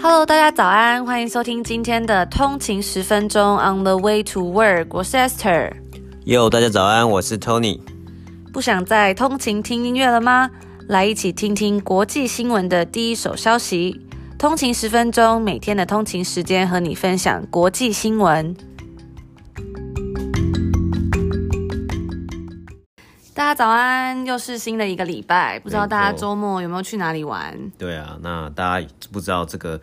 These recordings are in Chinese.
Hello，大家早安，欢迎收听今天的通勤十分钟 On the way to work，我是 Esther。Yo，大家早安，我是 Tony。不想再通勤听音乐了吗？来一起听听国际新闻的第一手消息。通勤十分钟，每天的通勤时间和你分享国际新闻。家早安，又是新的一个礼拜，不知道大家周末有没有去哪里玩？对啊，那大家不知道这个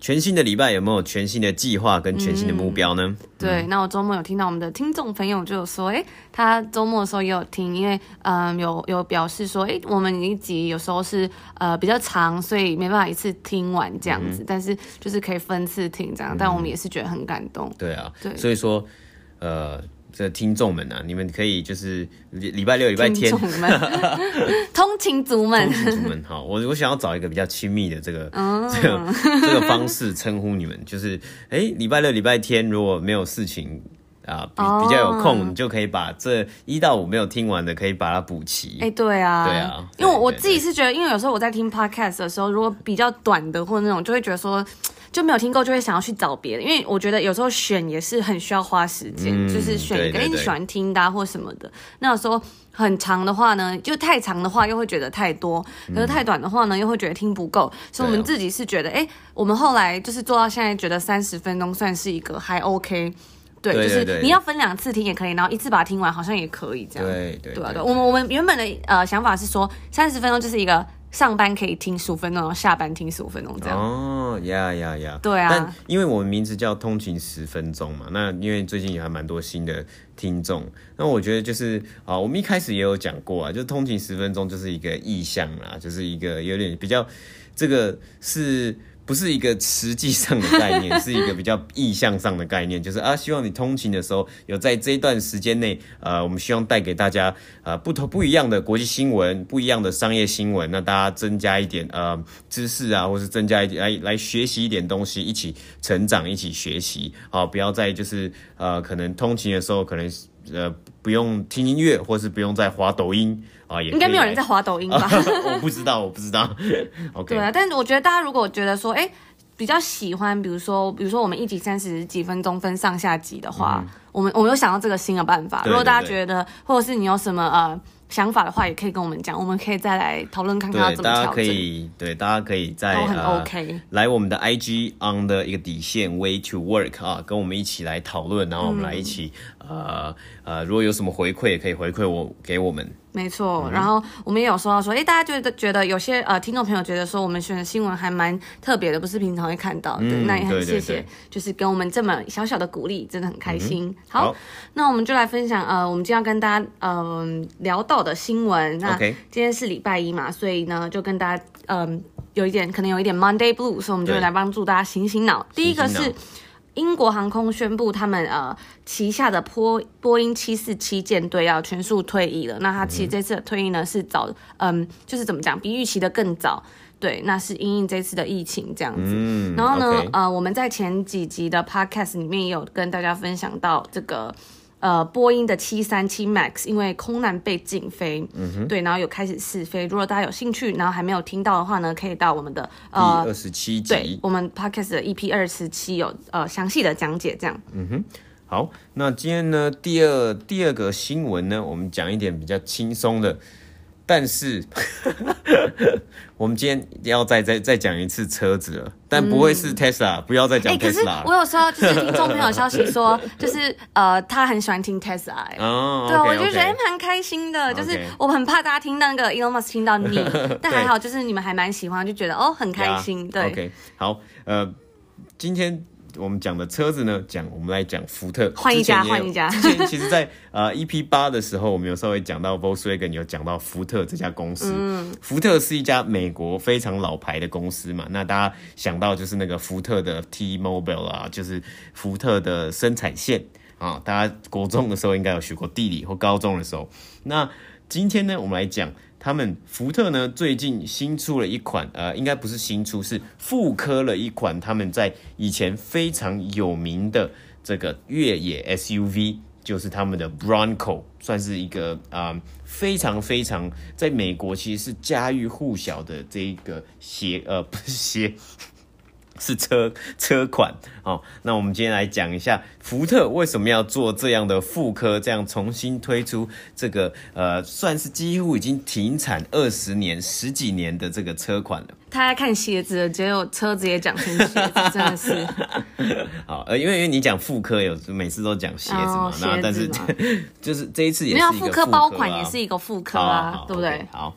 全新的礼拜有没有全新的计划跟全新的目标呢？嗯、对，那我周末有听到我们的听众朋友就有说，哎，他周末的时候也有听，因为嗯有有表示说，哎，我们一集有时候是呃比较长，所以没办法一次听完这样子，嗯、但是就是可以分次听这样，嗯、但我们也是觉得很感动。对啊，对，所以说呃。这听众们啊，你们可以就是礼礼拜六、礼拜天，通勤族们，通勤族们，好，我我想要找一个比较亲密的这个、嗯、这个这个方式称呼你们，就是哎，礼拜六、礼拜天如果没有事情啊，比比较有空，哦、你就可以把这一到五没有听完的，可以把它补齐。哎，对啊，对啊，因为我自己是觉得，因为有时候我在听 podcast 的时候，如果比较短的或者那种，就会觉得说。就没有听够，就会想要去找别的，因为我觉得有时候选也是很需要花时间，嗯、就是选一个你喜欢听的、啊、或什么的。那有时候很长的话呢，就太长的话又会觉得太多，可是太短的话呢，又会觉得听不够。嗯、所以我们自己是觉得，哎、哦，我们后来就是做到现在，觉得三十分钟算是一个还 OK。对，就是你要分两次听也可以，然后一次把它听完，好像也可以这样。对对对，对，对，对，我们我们原本的呃想法是说，三十分钟就是一个。上班可以听十五分钟，然后下班听十五分钟这样。哦，呀呀呀！对啊，但因为我们名字叫通勤十分钟嘛，那因为最近也还蛮多新的听众，那我觉得就是啊，我们一开始也有讲过啊，就通勤十分钟就是一个意向啦，就是一个有点比较，这个是。不是一个实际上的概念，是一个比较意向上的概念，就是啊，希望你通勤的时候有在这一段时间内，呃，我们希望带给大家呃不同不一样的国际新闻，不一样的商业新闻，那大家增加一点呃知识啊，或是增加一点来来学习一点东西，一起成长，一起学习，好，不要再就是呃可能通勤的时候可能呃不用听音乐，或是不用再滑抖音。应该没有人在滑抖音吧？我不知道，我不知道。对啊，但是我觉得大家如果觉得说，哎、欸，比较喜欢，比如说，比如说我们一集三十几分钟分上下集的话，嗯、我们我们有想到这个新的办法。如果大家觉得，或者是你有什么呃想法的话，也可以跟我们讲，我们可以再来讨论看看要怎么调整。大家可以对，大家可以在都很 OK、呃、来我们的 IG on 的一个底线 way to work 啊，跟我们一起来讨论，然后我们来一起、嗯、呃呃，如果有什么回馈，也可以回馈我给我们。没错，然后我们也有说到说，哎，大家觉得觉得有些呃听众朋友觉得说我们选的新闻还蛮特别的，不是平常会看到的，嗯、那也很谢谢，就是给我们这么小小的鼓励，真的很开心。嗯、好，好那我们就来分享呃，我们今天要跟大家嗯、呃、聊到的新闻。那今天是礼拜一嘛，所以呢就跟大家嗯、呃、有一点可能有一点 Monday Blue，所以我们就来帮助大家醒醒脑。第一个是。英国航空宣布，他们呃旗下的波波音七四七舰队要全数退役了。那他其实这次的退役呢是早，嗯，就是怎么讲，比预期的更早。对，那是因应这次的疫情这样子。嗯、然后呢.呃，我们在前几集的 podcast 里面也有跟大家分享到这个。呃，波音的七三七 MAX 因为空难被禁飞，嗯哼，对，然后有开始试飞。如果大家有兴趣，然后还没有听到的话呢，可以到我们的呃二十七集，对，我们 Podcast 的 EP 二十七有呃详细的讲解，这样。嗯哼，好，那今天呢，第二第二个新闻呢，我们讲一点比较轻松的。但是，我们今天要再再再讲一次车子了，但不会是 Tesla，、嗯、不要再讲 Tesla。可是我有时候就是听众朋友消息说，就是呃，他很喜欢听 Tesla，哦，对，okay, 我就觉得蛮开心的。就是我很怕大家听到那个 Elon Musk 听到你，但还好，就是你们还蛮喜欢，就觉得哦很开心。Yeah, 对，OK，好，呃，今天。我们讲的车子呢，讲我们来讲福特，换一家，换一家。之前其实在，在呃 EP 八的时候，我们有稍微讲到 Volkswagen，有讲到福特这家公司。嗯，福特是一家美国非常老牌的公司嘛。那大家想到就是那个福特的 T-Mobile 啊，就是福特的生产线啊。大家国中的时候应该有学过地理，或高中的时候。那今天呢，我们来讲。他们福特呢，最近新出了一款，呃，应该不是新出，是复刻了一款他们在以前非常有名的这个越野 SUV，就是他们的 Bronco，算是一个啊、非常非常在美国其实是家喻户晓的这一个鞋，呃，不是鞋。是车车款。哦，那我们今天来讲一下福特为什么要做这样的复刻，这样重新推出这个呃，算是几乎已经停产二十年、十几年的这个车款了。他在看鞋子，结果车子也讲成鞋子，真的是。好，呃，因为因为你讲复刻有每次都讲鞋子嘛，哦、那但是 就是这一次也是一个复刻、啊、没有复刻包款也是一个复刻啊，对不对好。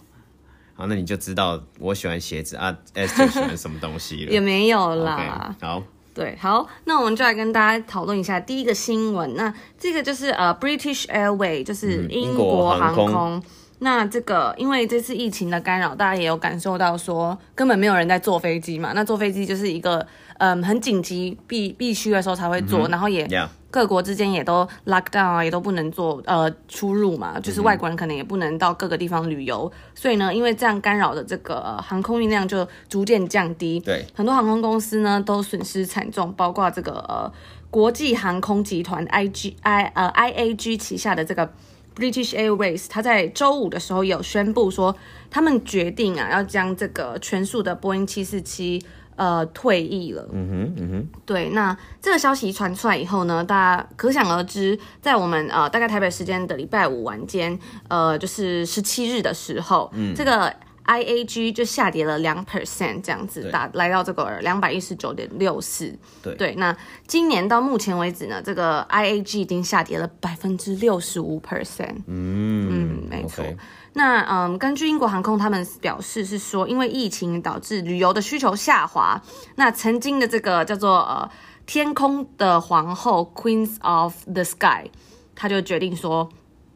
好，那你就知道我喜欢鞋子啊，Esther 喜欢什么东西了。也没有啦。Okay, 好，对，好，那我们就来跟大家讨论一下第一个新闻。那这个就是呃，British Airways，就是英国航空。嗯、航空那这个因为这次疫情的干扰，大家也有感受到说，根本没有人在坐飞机嘛。那坐飞机就是一个嗯很紧急必必须的时候才会做，嗯、然后也。Yeah. 各国之间也都 lock down 啊，也都不能做呃出入嘛，就是外国人可能也不能到各个地方旅游，嗯、所以呢，因为这样干扰的这个、呃、航空运量就逐渐降低，对，很多航空公司呢都损失惨重，包括这个呃国际航空集团 I G I 呃 I A G 旗下的这个 British Airways，它在周五的时候有宣布说，他们决定啊要将这个全数的波音七四七。呃，退役了。嗯哼，嗯哼。对，那这个消息传出来以后呢，大家可想而知，在我们呃大概台北时间的礼拜五晚间，呃，就是十七日的时候，嗯，这个 IAG 就下跌了两 percent 这样子，打来到这个两百一十九点六四。对对，那今年到目前为止呢，这个 IAG 已经下跌了百分之六十五 percent。嗯嗯，没错。Okay. 那嗯，根据英国航空他们表示是说，因为疫情导致旅游的需求下滑，那曾经的这个叫做呃天空的皇后 Queens of the Sky，他就决定说，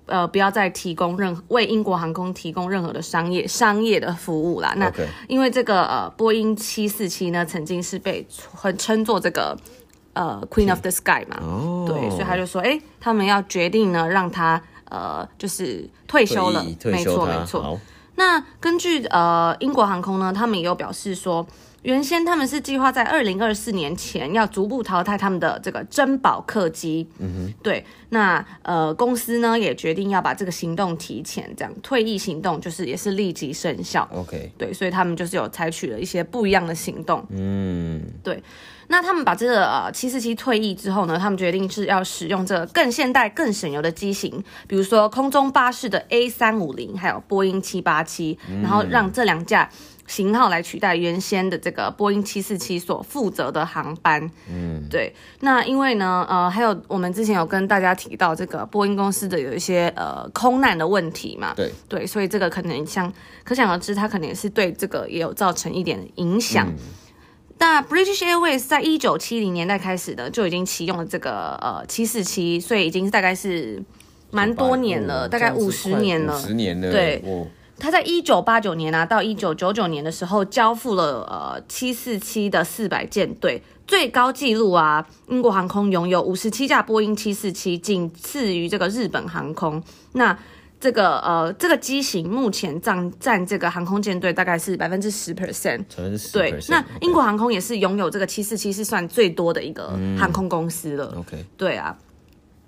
呃不要再提供任何为英国航空提供任何的商业商业的服务啦。那因为这个呃波音七四七呢，曾经是被很称作这个呃 Queen of the Sky 嘛，哦、对，所以他就说，哎，他们要决定呢让他。呃，就是退休了，退退休没错没错。那根据呃英国航空呢，他们也有表示说，原先他们是计划在二零二四年前要逐步淘汰他们的这个珍宝客机。嗯哼，对。那呃公司呢也决定要把这个行动提前，这样退役行动就是也是立即生效。OK，对，所以他们就是有采取了一些不一样的行动。嗯，对。那他们把这个呃七四七退役之后呢，他们决定是要使用这个更现代、更省油的机型，比如说空中巴士的 A 三五零，还有波音七八七，然后让这两架型号来取代原先的这个波音七四七所负责的航班。嗯，对。那因为呢，呃，还有我们之前有跟大家提到这个波音公司的有一些呃空难的问题嘛，对对，所以这个可能像可想而知，它可能也是对这个也有造成一点影响。嗯那 British Airways 在一九七零年代开始的就已经启用了这个呃七四七，所以已经大概是蛮多年了，大概五十年了。十年了。对，他在一九八九年啊到一九九九年的时候交付了呃七四七的四百舰队，最高纪录啊，英国航空拥有五十七架波音七四七，仅次于这个日本航空。那这个呃，这个机型目前占占这个航空舰队大概是百分之十 percent，对。那英国航空也是拥有这个七四七，是算最多的一个航空公司了。嗯、OK，对啊。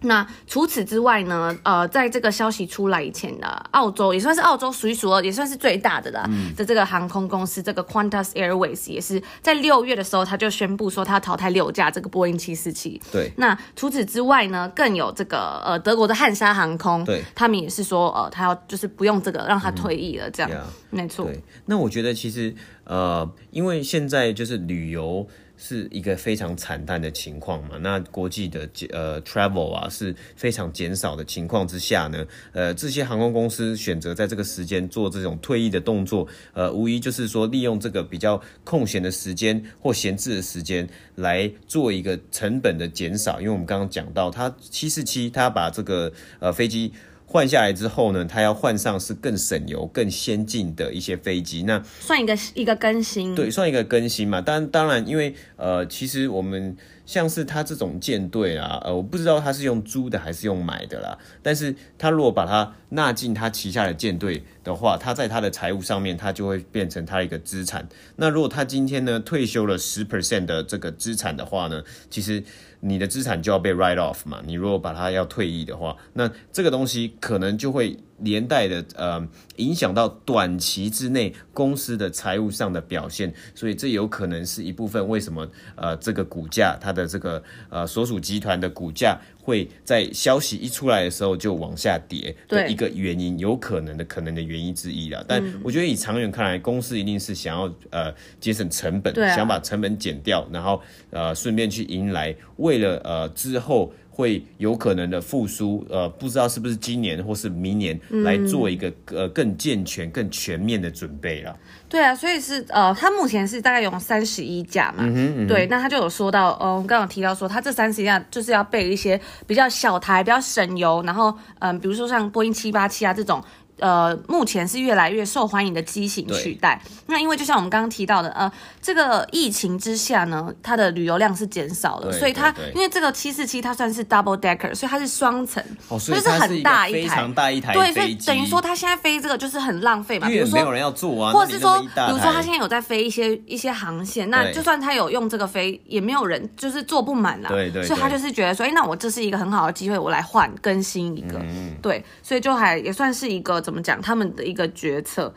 那除此之外呢？呃，在这个消息出来以前呢澳洲也算是澳洲数一数二，也算是最大的啦。嗯、的这个航空公司，这个 Qantas Airways 也是在六月的时候，他就宣布说他淘汰六架这个波音七四七。对。那除此之外呢，更有这个呃德国的汉莎航空，对，他们也是说呃他要就是不用这个让他退役了，这样。嗯、没错。对。那我觉得其实呃，因为现在就是旅游。是一个非常惨淡的情况嘛？那国际的呃 travel 啊是非常减少的情况之下呢，呃，这些航空公司选择在这个时间做这种退役的动作，呃，无疑就是说利用这个比较空闲的时间或闲置的时间来做一个成本的减少。因为我们刚刚讲到，它七四七，它把这个呃飞机。换下来之后呢，它要换上是更省油、更先进的一些飞机，那算一个一个更新，对，算一个更新嘛。当当然，因为呃，其实我们像是他这种舰队啊，呃，我不知道他是用租的还是用买的啦。但是他如果把它纳进他旗下的舰队的话，他在他的财务上面，他就会变成他一个资产。那如果他今天呢退休了十 percent 的这个资产的话呢，其实。你的资产就要被 write off 嘛？你如果把它要退役的话，那这个东西可能就会连带的呃影响到短期之内公司的财务上的表现，所以这有可能是一部分为什么呃这个股价它的这个呃所属集团的股价会在消息一出来的时候就往下跌的一个原因，有可能的可能的原因之一啦。但我觉得以长远看来，公司一定是想要呃节省成本，想把成本减掉，然后呃顺便去迎来为了呃之后。会有可能的复苏，呃，不知道是不是今年或是明年来做一个、嗯、呃更健全、更全面的准备了。对啊，所以是呃，他目前是大概有三十一架嘛，嗯哼嗯哼对，那他就有说到，呃，我刚刚提到说，他这三十一架就是要备一些比较小台、比较省油，然后嗯、呃，比如说像波音七八七啊这种。呃，目前是越来越受欢迎的机型取代。那因为就像我们刚刚提到的，呃，这个疫情之下呢，它的旅游量是减少了，所以它因为这个七四七它算是 double decker，所以它是双层，哦，所以它是很大一台，非常大一台，对，所以等于说它现在飞这个就是很浪费嘛，比如说没有人要坐啊，或者是说，比如说它现在有在飞一些一些航线，那就算它有用这个飞，也没有人就是坐不满啦，对对，所以他就是觉得说，哎，那我这是一个很好的机会，我来换更新一个，嗯，对，所以就还也算是一个怎么讲，他们的。一个决策，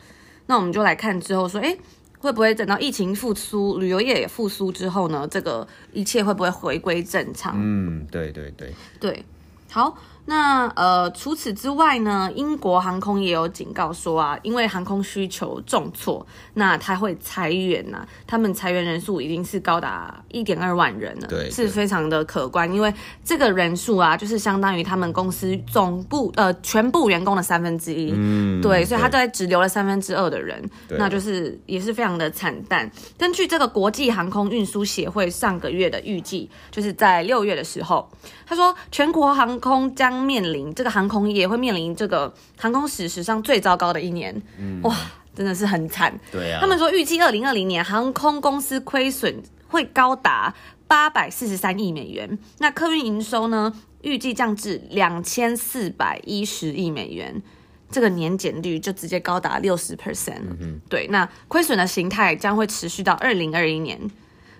那我们就来看之后说，哎，会不会等到疫情复苏，旅游业也复苏之后呢？这个一切会不会回归正常？嗯，对对对对，好。那呃，除此之外呢，英国航空也有警告说啊，因为航空需求重挫，那他会裁员呐、啊。他们裁员人数已经是高达一点二万人了，对，是非常的可观。因为这个人数啊，就是相当于他们公司总部呃全部员工的三分之一，嗯，对，所以他大概只留了三分之二的人，那就是也是非常的惨淡。根据这个国际航空运输协会上个月的预计，就是在六月的时候，他说全国航空将面临这个航空业会面临这个航空史史上最糟糕的一年，嗯、哇，真的是很惨。对啊，他们说预计二零二零年航空公司亏损会高达八百四十三亿美元，那客运营收呢预计降至两千四百一十亿美元，这个年减率就直接高达六十 percent。嗯，对，那亏损的形态将会持续到二零二一年，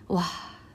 哇，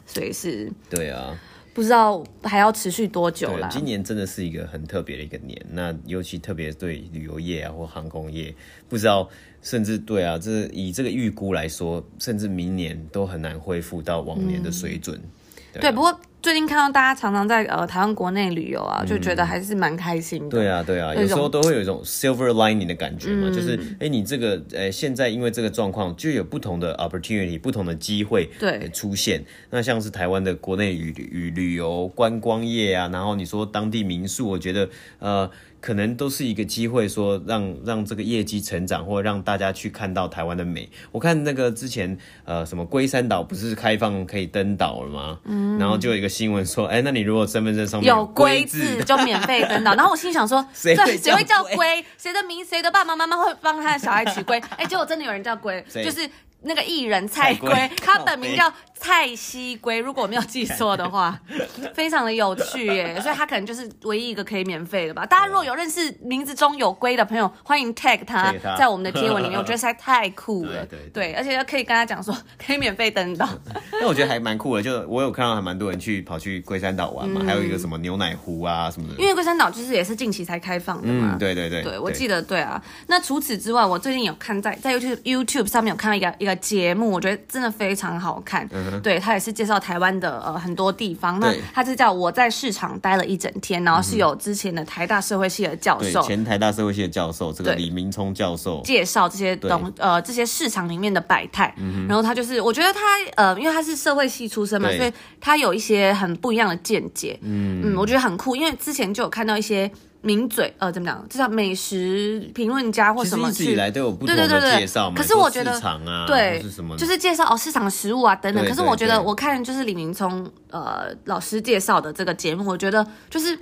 所以是，对啊。不知道还要持续多久了。今年真的是一个很特别的一个年，那尤其特别对旅游业啊或航空业，不知道甚至对啊，这以这个预估来说，甚至明年都很难恢复到往年的水准。嗯对，对，不过最近看到大家常常在呃台湾国内旅游啊，就觉得还是蛮开心的。对啊，对啊，有时候都会有一种 silver lining 的感觉嘛，嗯、就是哎，你这个呃现在因为这个状况，就有不同的 opportunity，不同的机会对出现。那像是台湾的国内旅旅旅游观光业啊，然后你说当地民宿，我觉得呃。可能都是一个机会，说让让这个业绩成长，或者让大家去看到台湾的美。我看那个之前呃什么龟山岛不是开放可以登岛了吗？嗯，然后就有一个新闻说，哎、欸，那你如果身份证上面有龟字，就免费登岛。然后我心想说，谁会谁会叫龟？谁的名？谁的爸爸妈妈会帮他的小孩取龟？哎、欸，结果真的有人叫龟，就是那个艺人蔡龟，他本名叫。蔡西龟，如果我没有记错的话，非常的有趣耶，所以它可能就是唯一一个可以免费的吧。大家如果有认识名字中有龟的朋友，欢迎 tag 他在我们的贴文里面，我觉得实在太酷了。对对，对，而且可以跟他讲说可以免费登岛。那我觉得还蛮酷的，就我有看到还蛮多人去跑去龟山岛玩嘛，嗯、还有一个什么牛奶湖啊什么的。因为龟山岛就是也是近期才开放的嘛。嗯，对对对。对，我记得对啊。那除此之外，我最近有看在在 YouTube YouTube 上面有看到一个一个节目，我觉得真的非常好看。嗯、对，他也是介绍。到台湾的呃很多地方，那他是叫我在市场待了一整天，然后是有之前的台大社会系的教授，前台大社会系的教授，这个李明聪教授介绍这些东呃这些市场里面的百态，然后他就是我觉得他呃因为他是社会系出身嘛，所以他有一些很不一样的见解，嗯。嗯，我觉得很酷，因为之前就有看到一些。名嘴呃，怎么讲？就叫美食评论家或什么？一直以来都有不同的介绍嘛。可是我觉得，市场啊，对，是什么？就是介绍哦，市场的食物啊等等。可是我觉得，我看就是李明聪呃老师介绍的这个节目，我觉得就是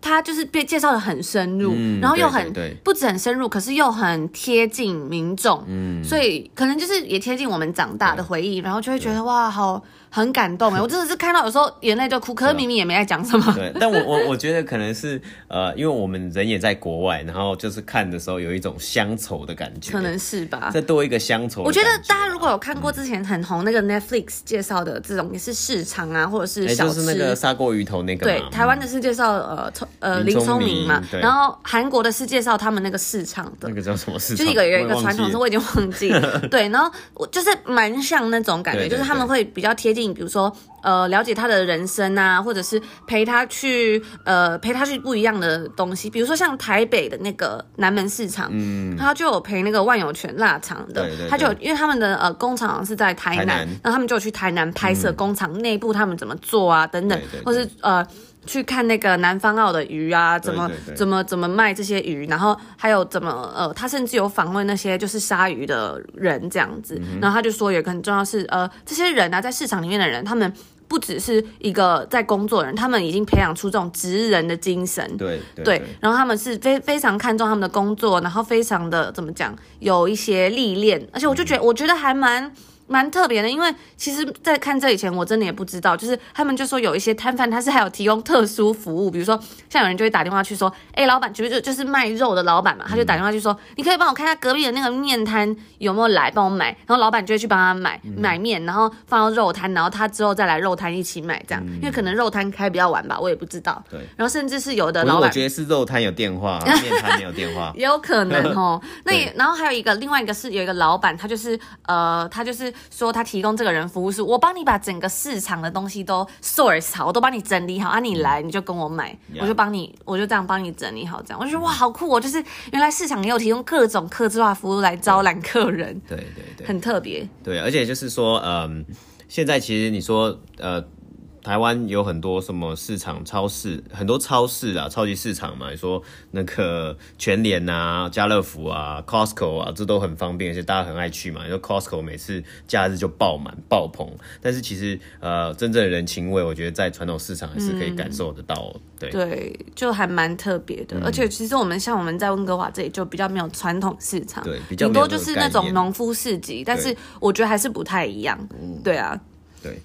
他就是被介绍的很深入，嗯、然后又很不止很深入，可是又很贴近民众。嗯，所以可能就是也贴近我们长大的回忆，然后就会觉得哇，好。很感动哎，我真的是看到有时候眼泪就哭，可是明明也没在讲什么。对，但我我我觉得可能是呃，因为我们人也在国外，然后就是看的时候有一种乡愁的感觉，可能是吧。再多一个乡愁。我觉得大家如果有看过之前很红那个 Netflix 介绍的这种，也是市场啊，或者是小吃，就是那个砂锅鱼头那个。对，台湾的是介绍呃呃林聪明嘛，然后韩国的是介绍他们那个市场的，那个叫什么市场？就是一个有一个传统，是我已经忘记了。对，然后我就是蛮像那种感觉，就是他们会比较贴近，比如说。呃，了解他的人生啊，或者是陪他去呃陪他去不一样的东西，比如说像台北的那个南门市场，嗯，他就有陪那个万有泉腊肠的，对对对，他就因为他们的呃工厂是在台南，台南，然后他们就去台南拍摄工厂内部他们怎么做啊等等，或是呃。去看那个南方澳的鱼啊，怎么怎么怎么卖这些鱼，然后还有怎么呃，他甚至有访问那些就是杀鱼的人这样子，然后他就说有个很重要是呃，这些人啊，在市场里面的人，他们不只是一个在工作的人，他们已经培养出这种职人的精神，对对，对，然后他们是非非常看重他们的工作，然后非常的怎么讲，有一些历练，而且我就觉得我觉得还蛮。蛮特别的，因为其实，在看这以前，我真的也不知道，就是他们就说有一些摊贩，他是还有提供特殊服务，比如说像有人就会打电话去说，哎、欸，老板，就就就是卖肉的老板嘛，他就打电话去说，嗯、你可以帮我看下隔壁的那个面摊有没有来帮我买，然后老板就会去帮他买买面，然后放到肉摊，然后他之后再来肉摊一起买这样，嗯、因为可能肉摊开比较晚吧，我也不知道。对，然后甚至是有的老板，我觉得是肉摊有电话，面摊没有电话，也有可能哦。那也然后还有一个另外一个是有一个老板，他就是呃，他就是说他提供。这个人服务是我帮你把整个市场的东西都 source 好，我都帮你整理好啊，你来你就跟我买.我就帮你，我就这样帮你整理好，这样我就觉得哇，好酷哦！就是原来市场也有提供各种客制化服务来招揽客人，对对对，很特别。对，而且就是说，嗯，现在其实你说，呃。台湾有很多什么市场、超市，很多超市啊，超级市场嘛。你说那个全联啊、家乐福啊、Costco 啊，这都很方便，而且大家很爱去嘛。你说 Costco 每次假日就爆满、爆棚，但是其实呃，真正的人情味，我觉得在传统市场还是可以感受得到。嗯、对对，就还蛮特别的。嗯、而且其实我们像我们在温哥华这里就比较没有传统市场，对，比较顶多就是那种农夫市集，但是我觉得还是不太一样。嗯，对啊，对。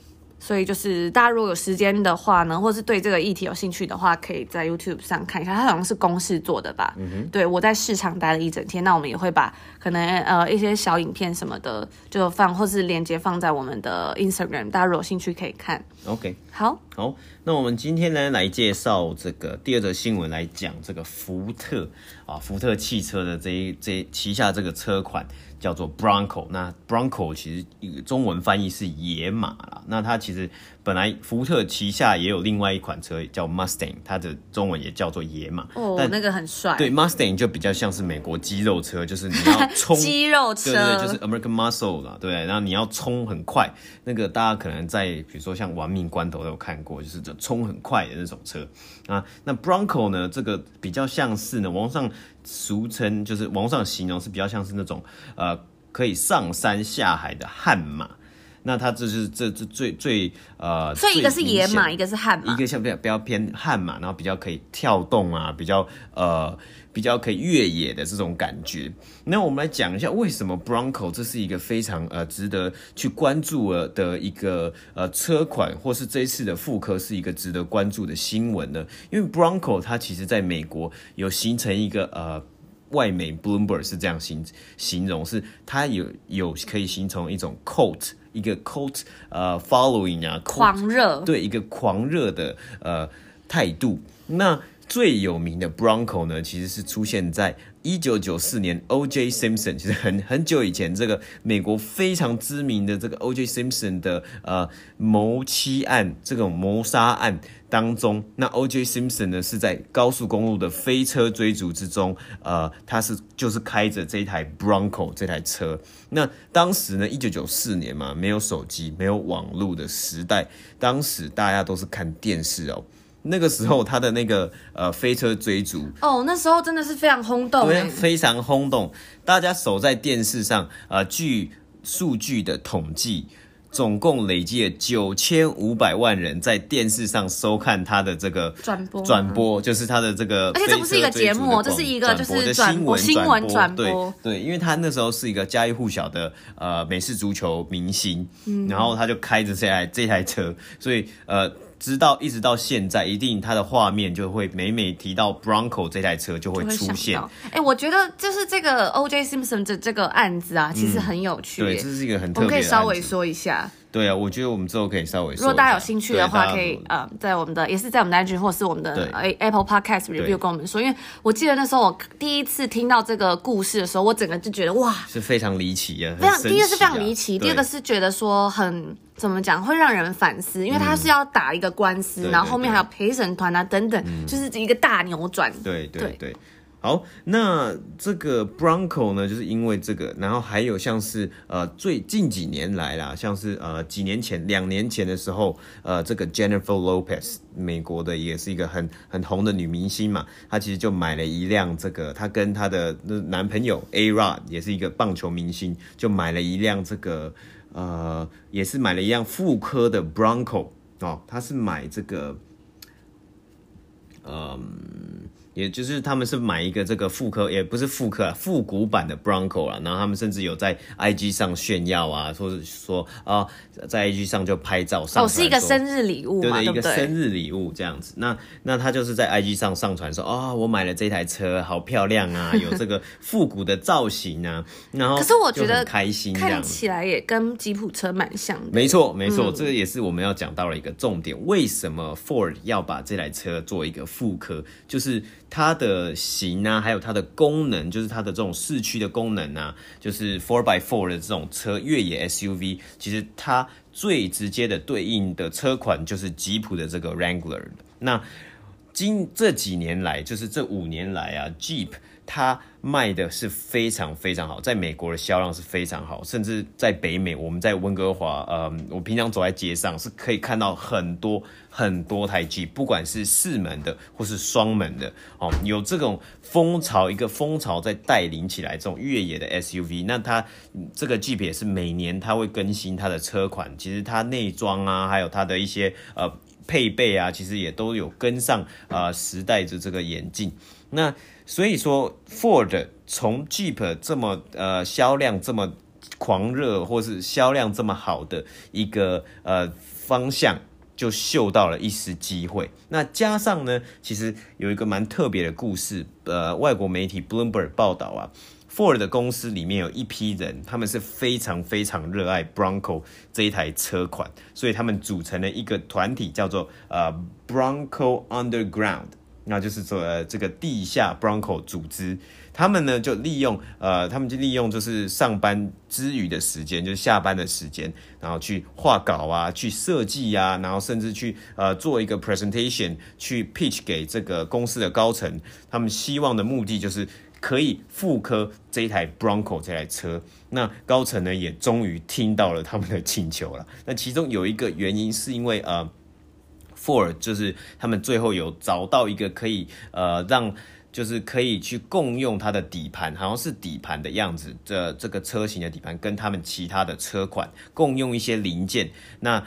所以就是大家如果有时间的话呢，或是对这个议题有兴趣的话，可以在 YouTube 上看一下。它好像是公视做的吧？嗯哼。对，我在市场待了一整天，那我们也会把可能呃一些小影片什么的就放，或是链接放在我们的 Instagram，大家如果有兴趣可以看。OK，好，好，那我们今天呢来介绍这个第二则新闻，来讲这个福特啊，福特汽车的这一这旗下这个车款。叫做 Bronco，那 Bronco 其实一个中文翻译是野马啦。那它其实本来福特旗下也有另外一款车叫 Mustang，它的中文也叫做野马。哦，但那个很帅。对，Mustang 就比较像是美国肌肉车，就是你要 冲肌肉车，对对，就是 American Muscle 啦，对。然后你要冲很快，那个大家可能在比如说像玩命关头都有看过，就是这冲很快的那种车啊。那 Bronco 呢，这个比较像是呢，网上。俗称就是网上形容是比较像是那种呃可以上山下海的悍马，那它这是这这最最呃，所以一个是野马，一个是悍马，一个像比较比较偏悍马，然后比较可以跳动啊，比较呃。比较可以越野的这种感觉，那我们来讲一下为什么 Bronco 这是一个非常呃值得去关注的一个呃车款，或是这一次的复刻是一个值得关注的新闻呢？因为 Bronco 它其实在美国有形成一个呃外媒 Bloomberg 是这样形形容，是它有有可以形成一种 cult 一个 cult 呃 following 啊，狂热，对，一个狂热的呃态度，那。最有名的 Bronco 呢，其实是出现在一九九四年 O.J. Simpson，其实很很久以前，这个美国非常知名的这个 O.J. Simpson 的呃谋妻案，这种谋杀案当中，那 O.J. Simpson 呢是在高速公路的飞车追逐之中，呃，他是就是开着这台 Bronco 这台车。那当时呢，一九九四年嘛，没有手机，没有网络的时代，当时大家都是看电视哦。那个时候，他的那个呃飞车追逐哦，那时候真的是非常轰动，对，非常轰动。大家守在电视上，呃，据数据的统计，总共累计了九千五百万人在电视上收看他的这个转播，转播就是他的这个，而且这不是一个节目，这是一个就是转播新闻转播，对对，因为他那时候是一个家喻户晓的呃美式足球明星，嗯，然后他就开着这台这台车，所以呃。直到一直到现在，一定它的画面就会每每提到 Bronco 这台车就会出现。哎、欸，我觉得就是这个 O.J. Simpson 这这个案子啊，其实很有趣。对，这是一个很特别的案子。我们可以稍微说一下。对啊，我觉得我们之后可以稍微说。如果大家有兴趣的话，可以呃，在我们的也是在我们的 IG 或是我们的 Apple Podcast review 跟我们说，因为我记得那时候我第一次听到这个故事的时候，我整个就觉得哇，是非常离奇呀，非常第一个是非常离奇，第二个是觉得说很怎么讲会让人反思，因为他是要打一个官司，然后后面还有陪审团啊等等，就是一个大扭转。对对。对。好，那这个 Bronco 呢，就是因为这个，然后还有像是呃最近几年来啦，像是呃几年前、两年前的时候，呃这个 Jennifer Lopez，美国的也是一个很很红的女明星嘛，她其实就买了一辆这个，她跟她的男朋友 A-Rod 也是一个棒球明星，就买了一辆这个呃也是买了一辆富科的 Bronco 哦，她是买这个，嗯。也就是他们是买一个这个复刻，也不是复刻，复古版的 Bronco 啊。然后他们甚至有在 IG 上炫耀啊，或者说啊，在 IG 上就拍照上传。哦，是一个生日礼物嘛，对，对，对，一个生日礼物这样子。那那他就是在 IG 上上传说，啊、哦，我买了这台车，好漂亮啊，有这个复古的造型啊。然后，可是我觉得开心，看起来也跟吉普车蛮像的。没错，没错，这个也是我们要讲到了一个重点。嗯、为什么 Ford 要把这台车做一个复刻？就是。它的型啊，还有它的功能，就是它的这种四驱的功能啊，就是 four by four 的这种车越野 SUV，其实它最直接的对应的车款就是吉普的这个 Wrangler。那今这几年来，就是这五年来啊，Jeep。它卖的是非常非常好，在美国的销量是非常好，甚至在北美，我们在温哥华，呃，我平常走在街上是可以看到很多很多台 Jeep，不管是四门的或是双门的，哦，有这种风潮，一个风潮在带领起来这种越野的 SUV。那它这个 Jeep 也是每年它会更新它的车款，其实它内装啊，还有它的一些呃配备啊，其实也都有跟上啊、呃、时代的这个演进。那所以说，Ford 从 Jeep 这么呃销量这么狂热，或是销量这么好的一个呃方向，就嗅到了一丝机会。那加上呢，其实有一个蛮特别的故事，呃，外国媒体 Bloomberg 报道啊，Ford 的公司里面有一批人，他们是非常非常热爱 Bronco 这一台车款，所以他们组成了一个团体，叫做呃 Bronco Underground。那就是说，呃，这个地下 Bronco 组织，他们呢就利用，呃，他们就利用就是上班之余的时间，就是下班的时间，然后去画稿啊，去设计啊，然后甚至去呃做一个 presentation，去 pitch 给这个公司的高层。他们希望的目的就是可以复刻这一台 Bronco 这台车。那高层呢也终于听到了他们的请求了。那其中有一个原因是因为呃。Ford 就是他们最后有找到一个可以呃让就是可以去共用它的底盘，好像是底盘的样子，这这个车型的底盘跟他们其他的车款共用一些零件，那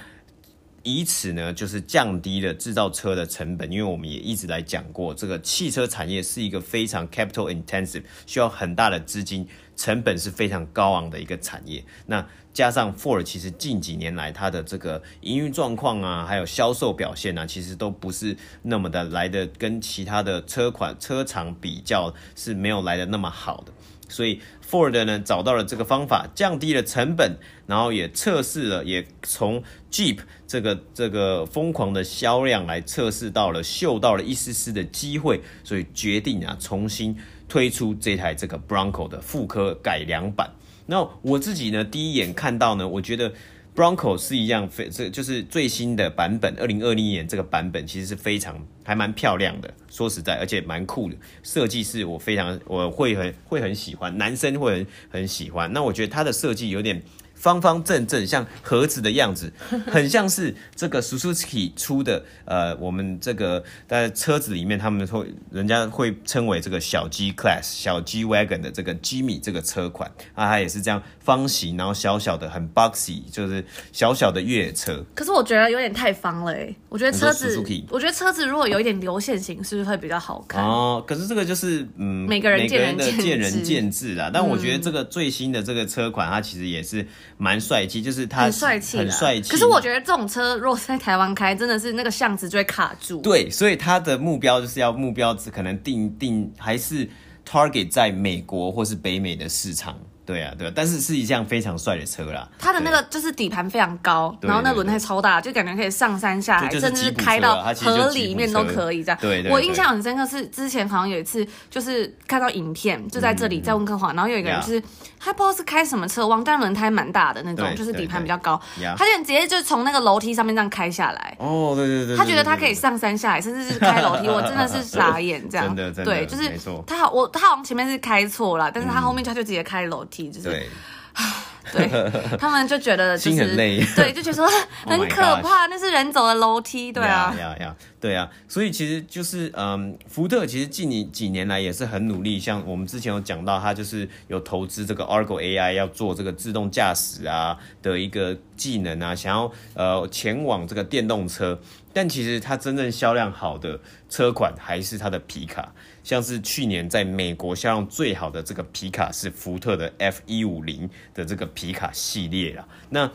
以此呢就是降低了制造车的成本，因为我们也一直来讲过，这个汽车产业是一个非常 capital intensive，需要很大的资金，成本是非常高昂的一个产业。那加上 Ford 其实近几年来它的这个营运状况啊，还有销售表现啊，其实都不是那么的来的跟其他的车款车厂比较是没有来的那么好的，所以 Ford 呢找到了这个方法，降低了成本，然后也测试了，也从 Jeep 这个这个疯狂的销量来测试到了，嗅到了一丝丝的机会，所以决定啊重新推出这台这个 Bronco 的复刻改良版。那我自己呢，第一眼看到呢，我觉得 Bronco 是一样非这就是最新的版本，二零二零年这个版本其实是非常还蛮漂亮的，说实在，而且蛮酷的设计，是我非常我会很会很喜欢，男生会很很喜欢。那我觉得它的设计有点方方正正，像盒子的样子，很像是这个 Suzuki 出的，呃，我们这个在车子里面，他们会人家会称为这个小 G Class、小 G Wagon 的这个 Jimmy 这个车款啊，它也是这样方形，然后小小的，很 boxy，就是小小的越野车。可是我觉得有点太方了哎，我觉得车子，我觉得车子如果有一点流线型，是不是会比较好看？哦，可是这个就是嗯，每个人见仁见智，见仁见智啦。但我觉得这个最新的这个车款，它其实也是。蛮帅气，就是他很帅气，很帅气。可是我觉得这种车如果在台湾开，真的是那个巷子就会卡住。对，所以他的目标就是要目标可能定定还是 target 在美国或是北美的市场。对啊，对啊，但是是一辆非常帅的车啦。它的那个就是底盘非常高，然后那轮胎超大，就感觉可以上山下海，甚至是开到河里面都可以这样。对，我印象很深刻是之前好像有一次就是看到影片，就在这里在温哥华，然后有一个人就是他不知道是开什么车，忘，但轮胎蛮大的那种，就是底盘比较高，他就直接就从那个楼梯上面这样开下来。哦，对对对，他觉得他可以上山下海，甚至是开楼梯，我真的是傻眼这样。真的，真的，对，就是他好，我他好像前面是开错了，但是他后面他就直接开楼梯，就是。对，他们就觉得心很累，对，就觉得说 很可怕，oh、那是人走的楼梯，对啊，呀呀，对啊，所以其实就是，嗯，福特其实近几几年来也是很努力，像我们之前有讲到，他就是有投资这个 Argo AI，要做这个自动驾驶啊的一个技能啊，想要呃前往这个电动车。但其实它真正销量好的车款还是它的皮卡，像是去年在美国销量最好的这个皮卡是福特的 F 一五零的这个皮卡系列啦。那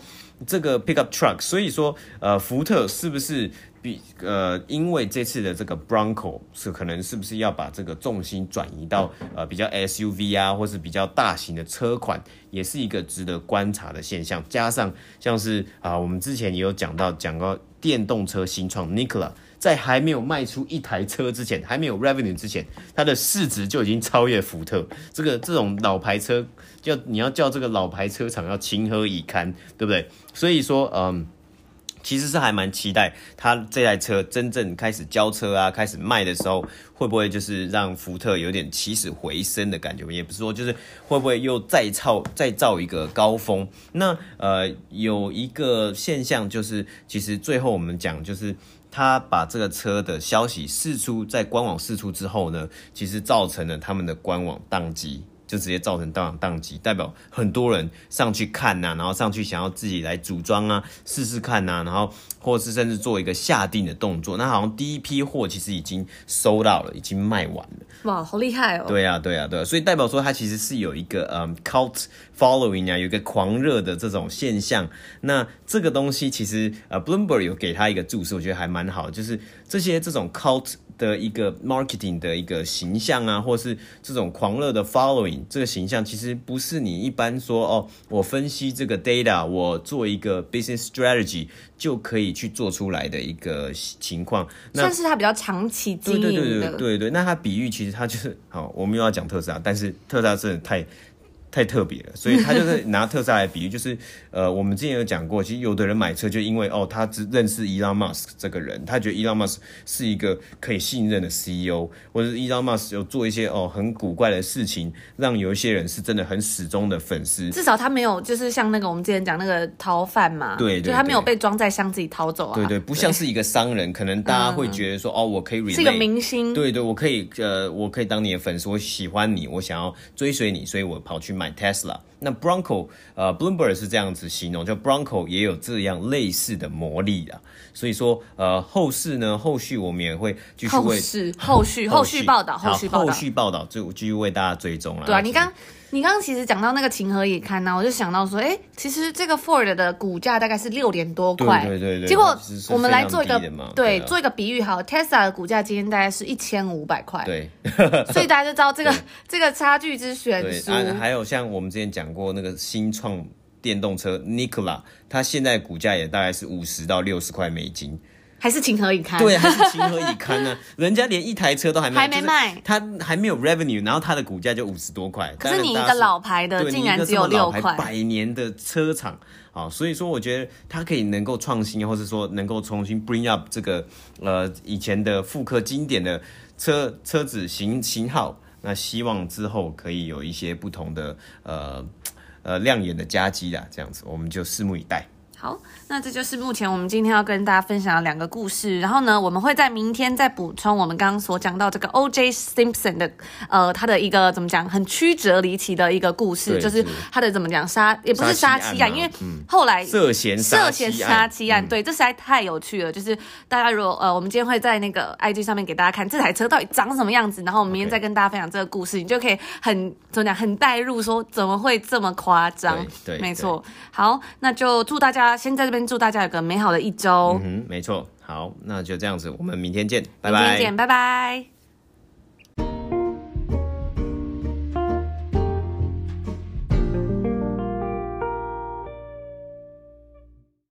这个 pickup truck，所以说呃，福特是不是比呃，因为这次的这个 Bronco 是可能是不是要把这个重心转移到呃比较 SUV 啊，或是比较大型的车款，也是一个值得观察的现象。加上像是啊、我们之前也有讲到讲过。电动车新创 Nikola 在还没有卖出一台车之前，还没有 revenue 之前，它的市值就已经超越福特。这个这种老牌车，叫你要叫这个老牌车厂要情何以堪，对不对？所以说，嗯。其实是还蛮期待他这台车真正开始交车啊，开始卖的时候，会不会就是让福特有点起死回生的感觉？也不是说就是会不会又再造再造一个高峰？那呃，有一个现象就是，其实最后我们讲就是他把这个车的消息释出在官网释出之后呢，其实造成了他们的官网宕机。就直接造成当网宕机，代表很多人上去看呐、啊，然后上去想要自己来组装啊，试试看呐、啊，然后或是甚至做一个下定的动作。那好像第一批货其实已经收到了，已经卖完了。哇，好厉害哦！对啊，对啊，对啊，所以代表说它其实是有一个嗯 cult following 啊，有一个狂热的这种现象。那这个东西其实呃 Bloomberg 有给他一个注释，我觉得还蛮好，就是这些这种 cult。的一个 marketing 的一个形象啊，或是这种狂热的 following 这个形象，其实不是你一般说哦，我分析这个 data，我做一个 business strategy 就可以去做出来的一个情况。那算是他比较长期经营的。对对对对对，那他比喻其实他就是好，我们又要讲特斯拉，但是特斯拉真的太。太特别了，所以他就是拿特斯拉来比喻，就是 呃，我们之前有讲过，其实有的人买车就因为哦，他只认识 Elon Musk 这个人，他觉得 Elon Musk 是一个可以信任的 CEO，或者是 Elon Musk 有做一些哦很古怪的事情，让有一些人是真的很始终的粉丝。至少他没有就是像那个我们之前讲那个逃犯嘛，对，就他没有被装在箱子里逃走啊，对，对对，不像是一个商人，可能大家会觉得说、嗯、哦，我可以是一个明星，对对，我可以呃，我可以当你的粉丝，我喜欢你，我想要追随你，所以我跑去买 Tesla。那 Bronco，呃，Bloomberg 是这样子形容，就 Bronco 也有这样类似的魔力啊。所以说，呃，后市呢，后续我们也会继续为后续后续报道，后续报道，后续报道就继续为大家追踪了。对啊，你刚。你刚刚其实讲到那个情何以堪呢？我就想到说，哎，其实这个 Ford 的股价大概是六点多块，对对对。结果我们来做一个对，做一个比喻，好，Tesla 的股价今天大概是一千五百块，对。所以大家就知道这个 这个差距之悬殊。啊，还有像我们之前讲过那个新创电动车 Nikola，它现在股价也大概是五十到六十块美金。还是情何以堪？对，还是情何以堪呢？人家连一台车都还没还没卖，他还没有 revenue，然后他的股价就五十多块。可是你一个老牌的，竟然只有六块。百年的车厂啊，所以说我觉得它可以能够创新，或是说能够重新 bring up 这个呃以前的复刻经典的车车子型型号。那希望之后可以有一些不同的呃。呃亮眼的佳绩啦，这样子我们就拭目以待。好，那这就是目前我们今天要跟大家分享的两个故事。然后呢，我们会在明天再补充我们刚刚所讲到这个 O.J. Simpson 的，呃，他的一个怎么讲，很曲折离奇的一个故事，就是他的怎么讲杀，也不是杀妻案，因为后来涉嫌涉嫌杀妻案，对，这实在太有趣了。就是大家如果呃，我们今天会在那个 I.G 上面给大家看这台车到底长什么样子，然后我们明天再跟大家分享这个故事，你就可以很怎么讲，很带入，说怎么会这么夸张？对，没错。好，那就祝大家先在这边祝大家有个美好的一周。嗯，没错。好，那就这样子，我们明天见，拜拜。明天见，拜拜。